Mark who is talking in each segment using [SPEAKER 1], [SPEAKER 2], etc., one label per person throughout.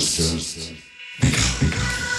[SPEAKER 1] Sessions.
[SPEAKER 2] I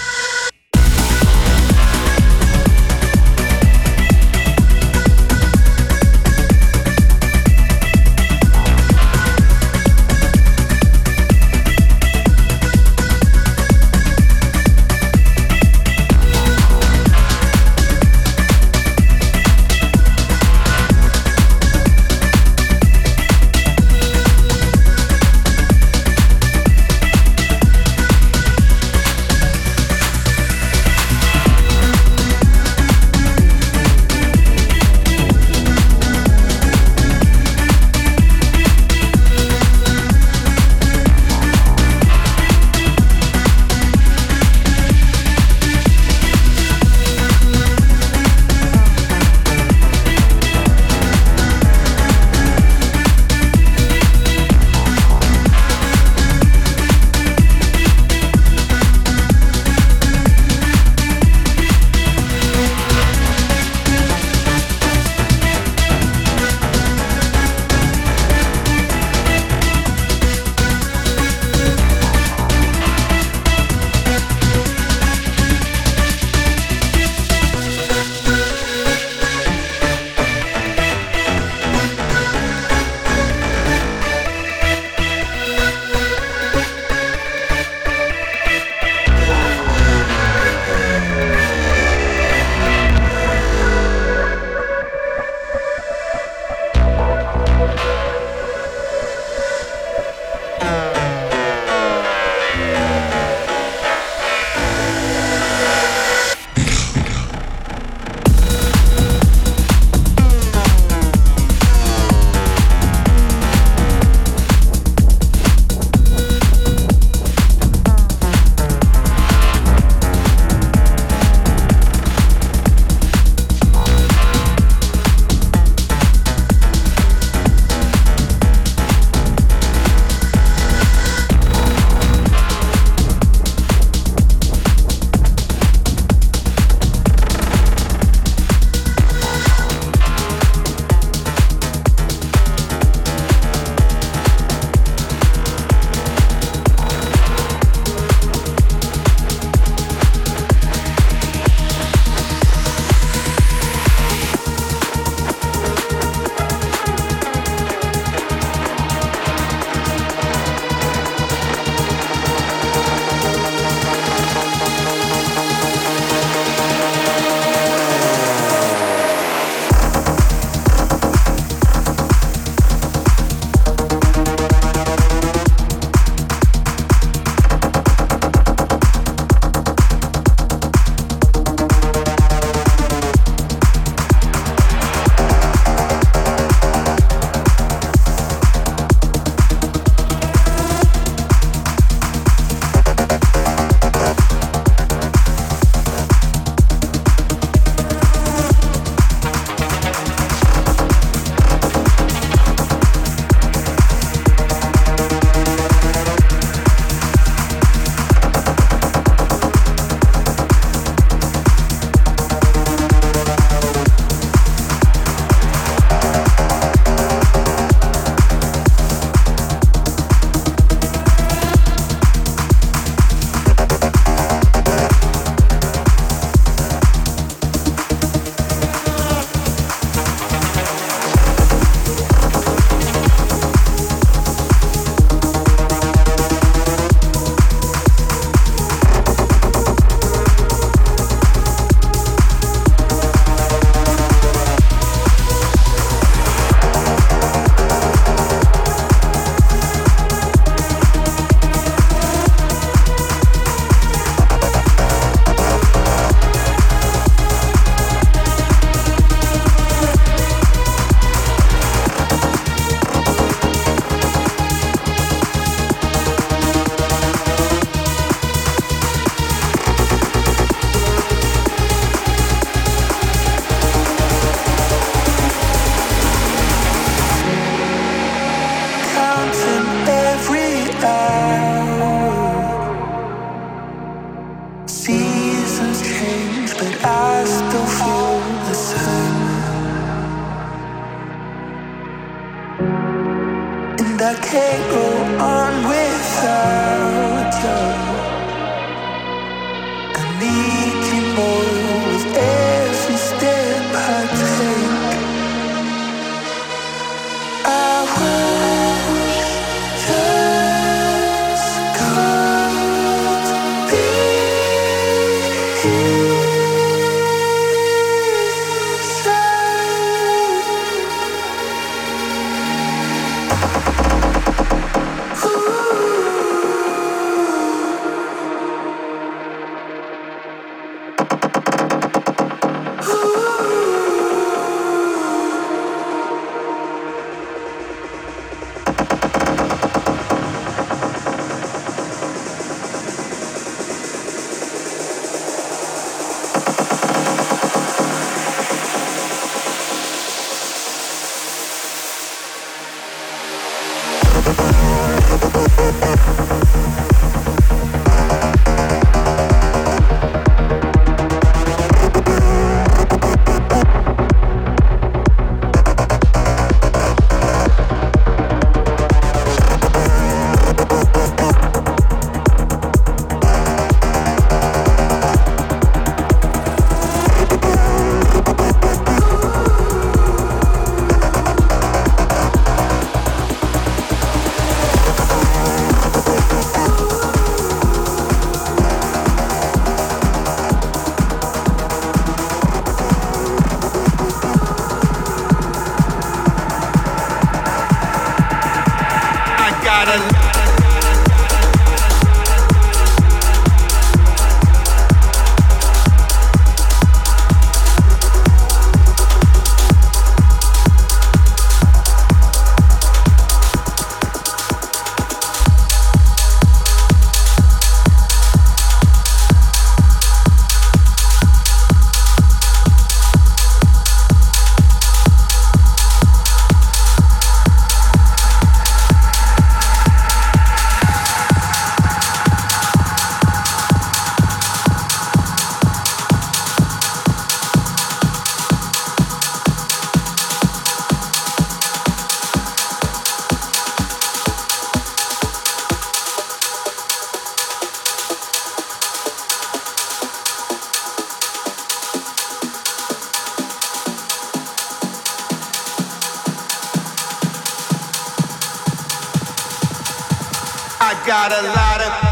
[SPEAKER 3] got a lot of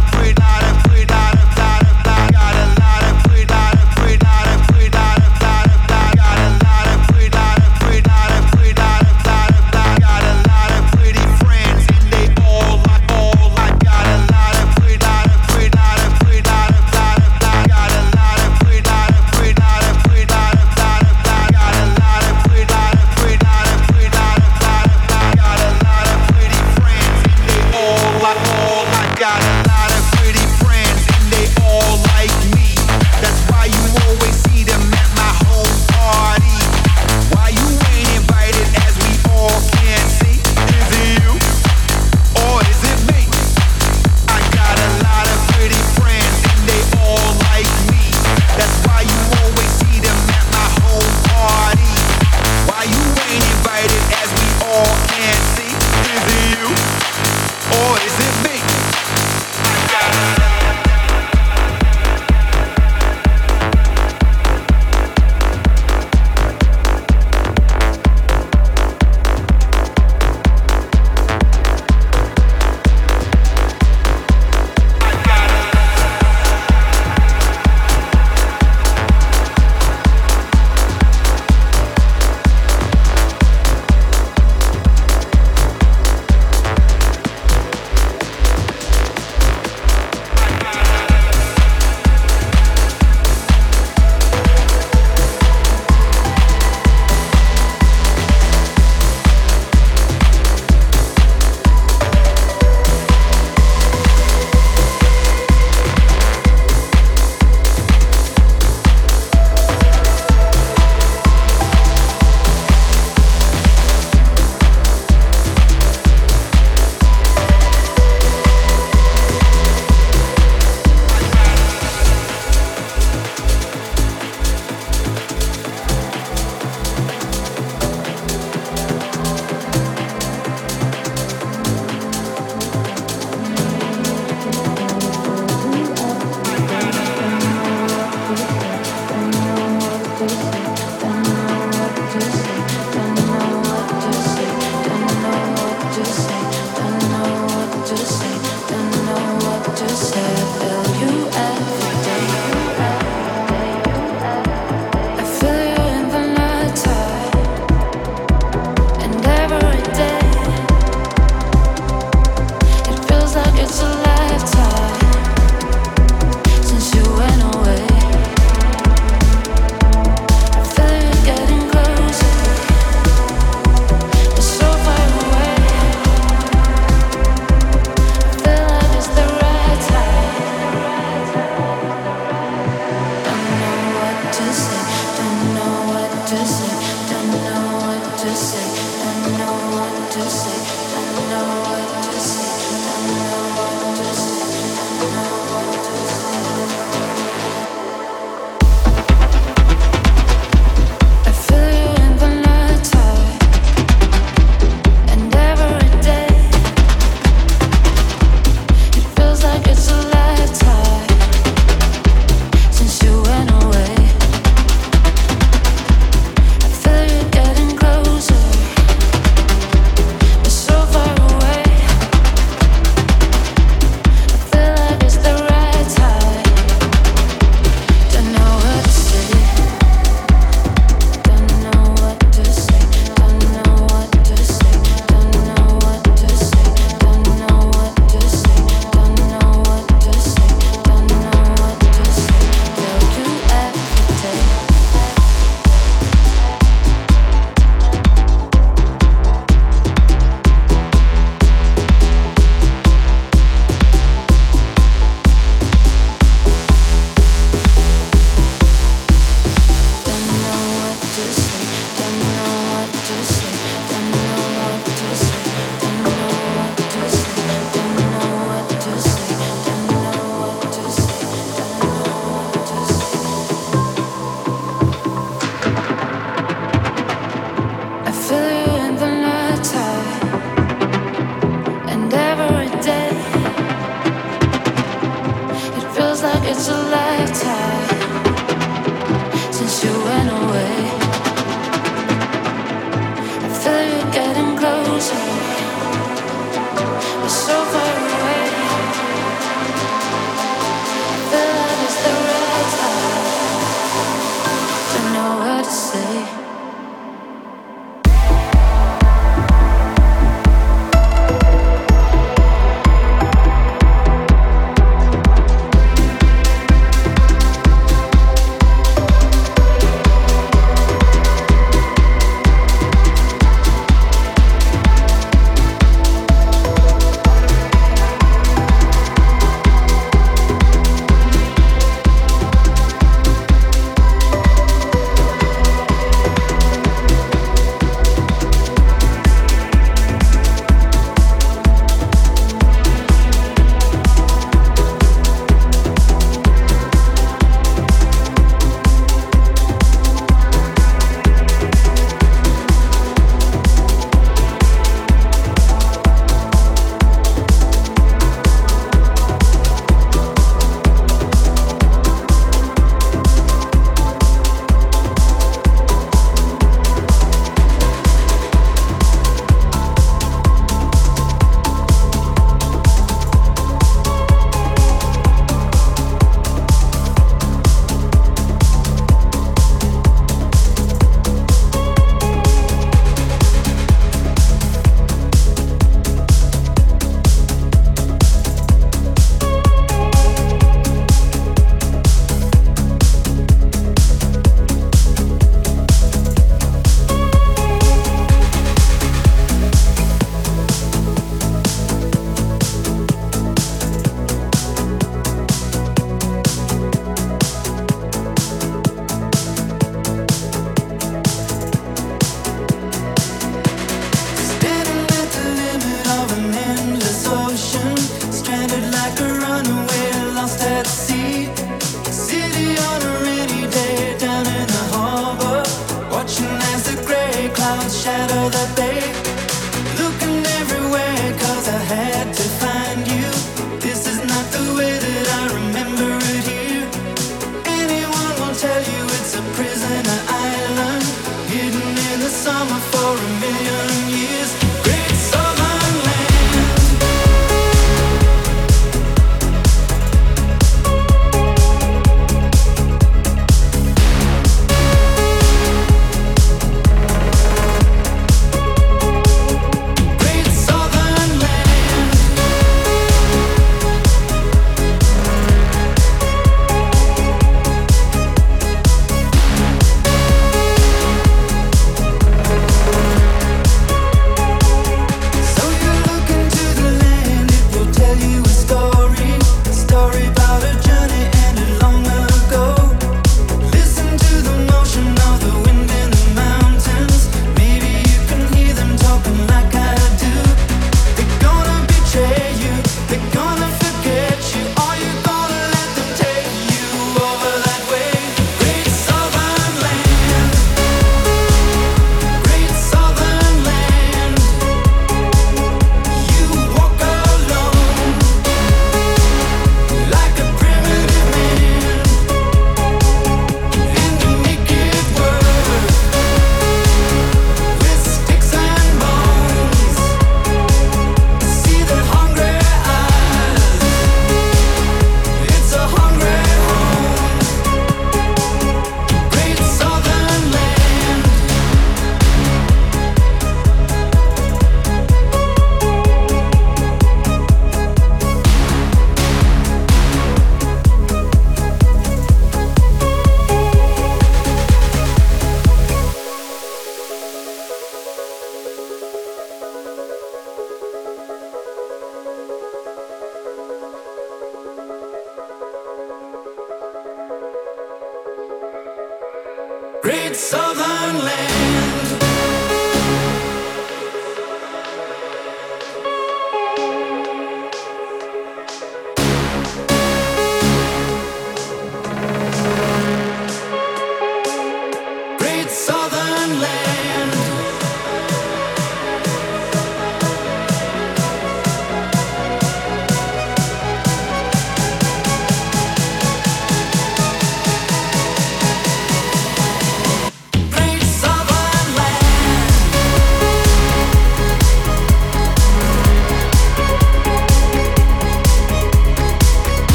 [SPEAKER 3] that they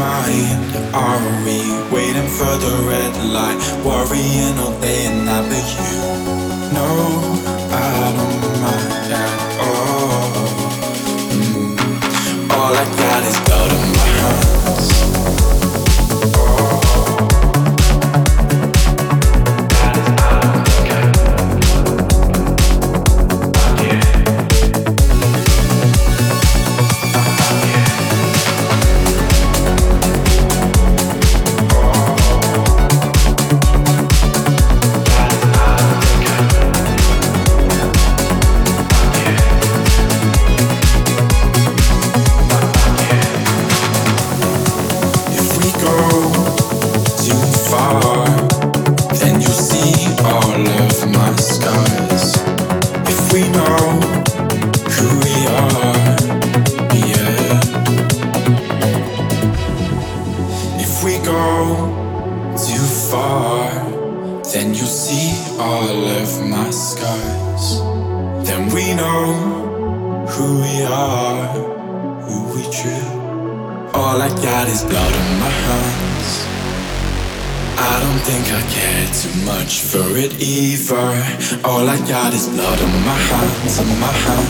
[SPEAKER 3] mind? Are we waiting for the red light? Worrying all day and night, but It's blood in my hands, in my hands.